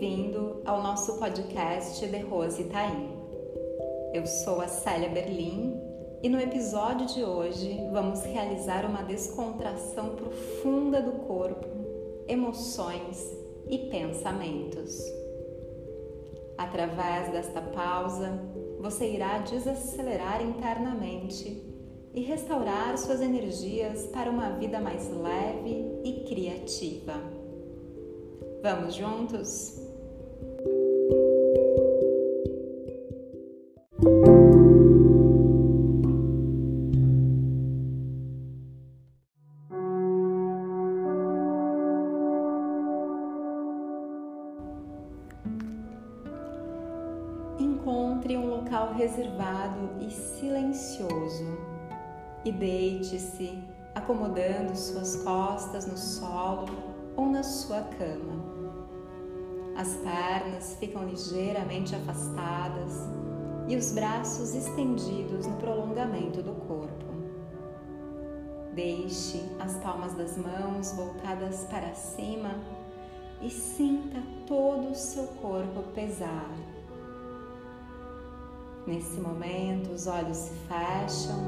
bem-vindo ao nosso podcast The Rose Itaim. Eu sou a Célia Berlim e no episódio de hoje vamos realizar uma descontração profunda do corpo, emoções e pensamentos. Através desta pausa, você irá desacelerar internamente e restaurar suas energias para uma vida mais leve e criativa. Vamos juntos? Reservado e silencioso e deite-se, acomodando suas costas no solo ou na sua cama. As pernas ficam ligeiramente afastadas e os braços estendidos no prolongamento do corpo. Deixe as palmas das mãos voltadas para cima e sinta todo o seu corpo pesar. Nesse momento, os olhos se fecham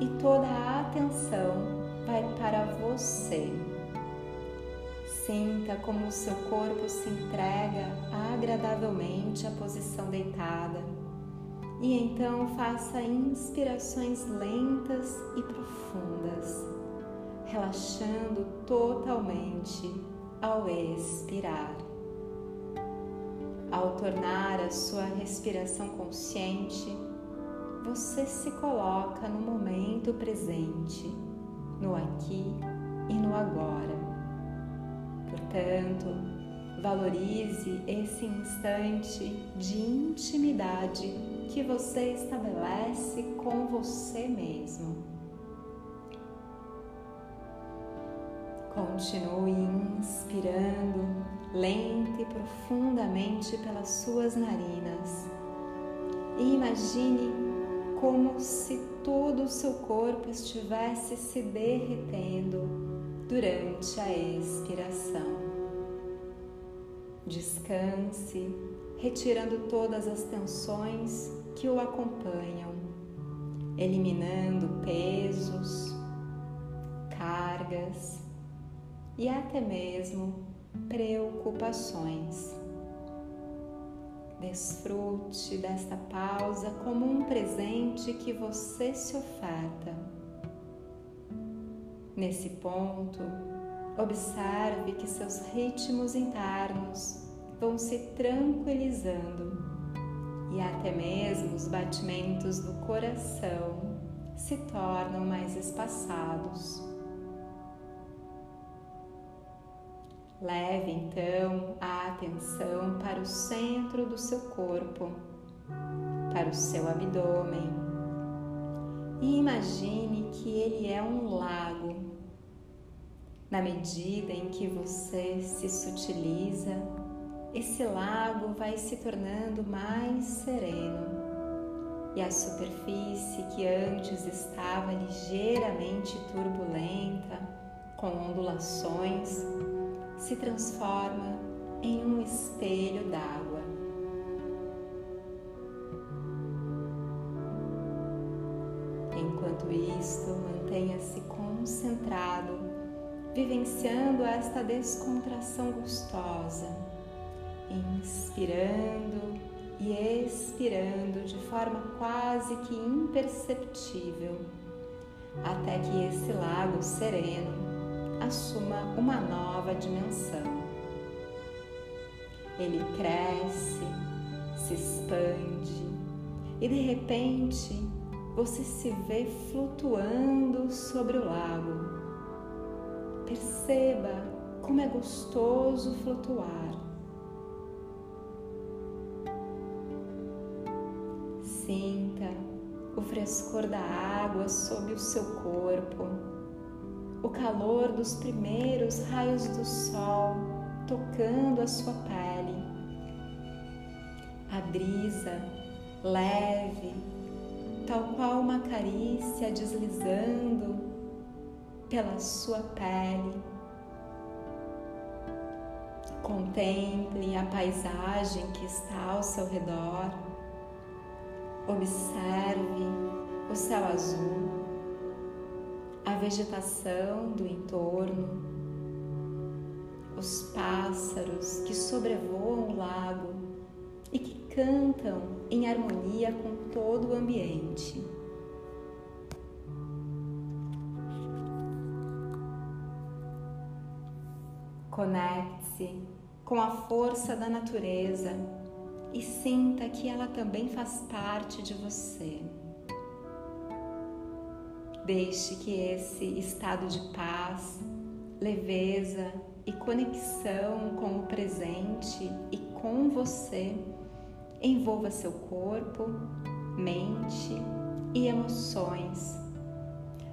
e toda a atenção vai para você. Sinta como o seu corpo se entrega agradavelmente à posição deitada e então faça inspirações lentas e profundas, relaxando totalmente ao expirar. Ao tornar a sua respiração consciente, você se coloca no momento presente, no aqui e no agora. Portanto, valorize esse instante de intimidade que você estabelece com você mesmo. Continue inspirando lenta e profundamente pelas suas narinas e imagine como se todo o seu corpo estivesse se derretendo durante a expiração. Descanse, retirando todas as tensões que o acompanham, eliminando pesos, cargas e até mesmo preocupações. Desfrute desta pausa como um presente que você se oferta Nesse ponto, observe que seus ritmos internos vão se tranquilizando e até mesmo os batimentos do coração se tornam mais espaçados. Leve então a atenção para o centro do seu corpo, para o seu abdômen e imagine que ele é um lago. Na medida em que você se sutiliza, esse lago vai se tornando mais sereno e a superfície que antes estava ligeiramente turbulenta, com ondulações, se transforma em um espelho d'água. Enquanto isto, mantenha-se concentrado, vivenciando esta descontração gostosa, inspirando e expirando de forma quase que imperceptível, até que esse lago sereno assuma uma nova dimensão. Ele cresce, se expande e de repente você se vê flutuando sobre o lago. Perceba como é gostoso flutuar. Sinta o frescor da água sob o seu corpo, o calor dos primeiros raios do sol tocando a sua pele, a brisa leve tal qual uma carícia deslizando pela sua pele. Contemple a paisagem que está ao seu redor. Observe o céu azul, vegetação do entorno, os pássaros que sobrevoam o lago e que cantam em harmonia com todo o ambiente. Conecte-se com a força da natureza e sinta que ela também faz parte de você. Deixe que esse estado de paz, leveza e conexão com o presente e com você envolva seu corpo, mente e emoções,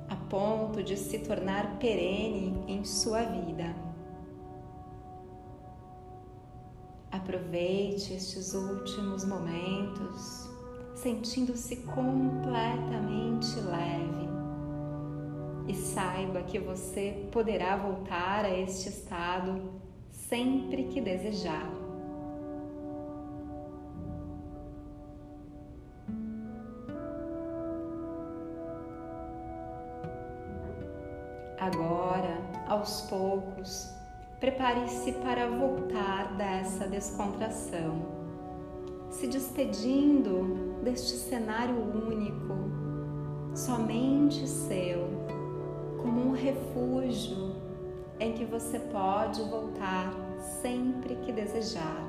a ponto de se tornar perene em sua vida. Aproveite estes últimos momentos sentindo-se completamente leve e saiba que você poderá voltar a este estado sempre que desejar. Agora, aos poucos, prepare-se para voltar dessa descontração, se despedindo deste cenário único, somente seu, como um refúgio em que você pode voltar sempre que desejar.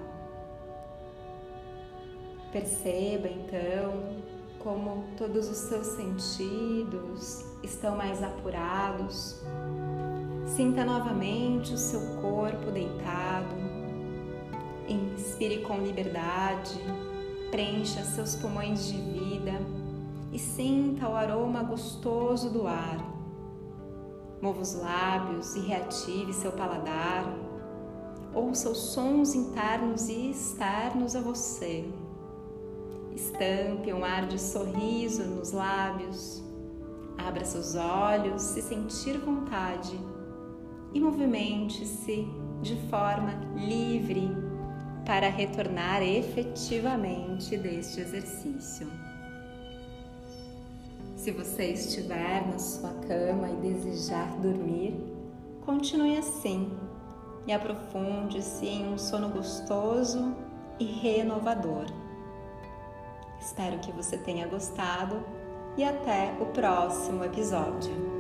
Perceba então como todos os seus sentidos estão mais apurados Sinta novamente o seu corpo deitado. Inspire com liberdade, preencha seus pulmões de vida e sinta o aroma gostoso do ar. Mova os lábios e reative seu paladar. Ouça os sons internos e externos a você. Estampe um ar de sorriso nos lábios. Abra seus olhos se sentir vontade e movimente-se de forma livre para retornar efetivamente deste exercício. Se você estiver na sua cama e desejar dormir, continue assim e aprofunde-se em um sono gostoso e renovador. Espero que você tenha gostado e até o próximo episódio.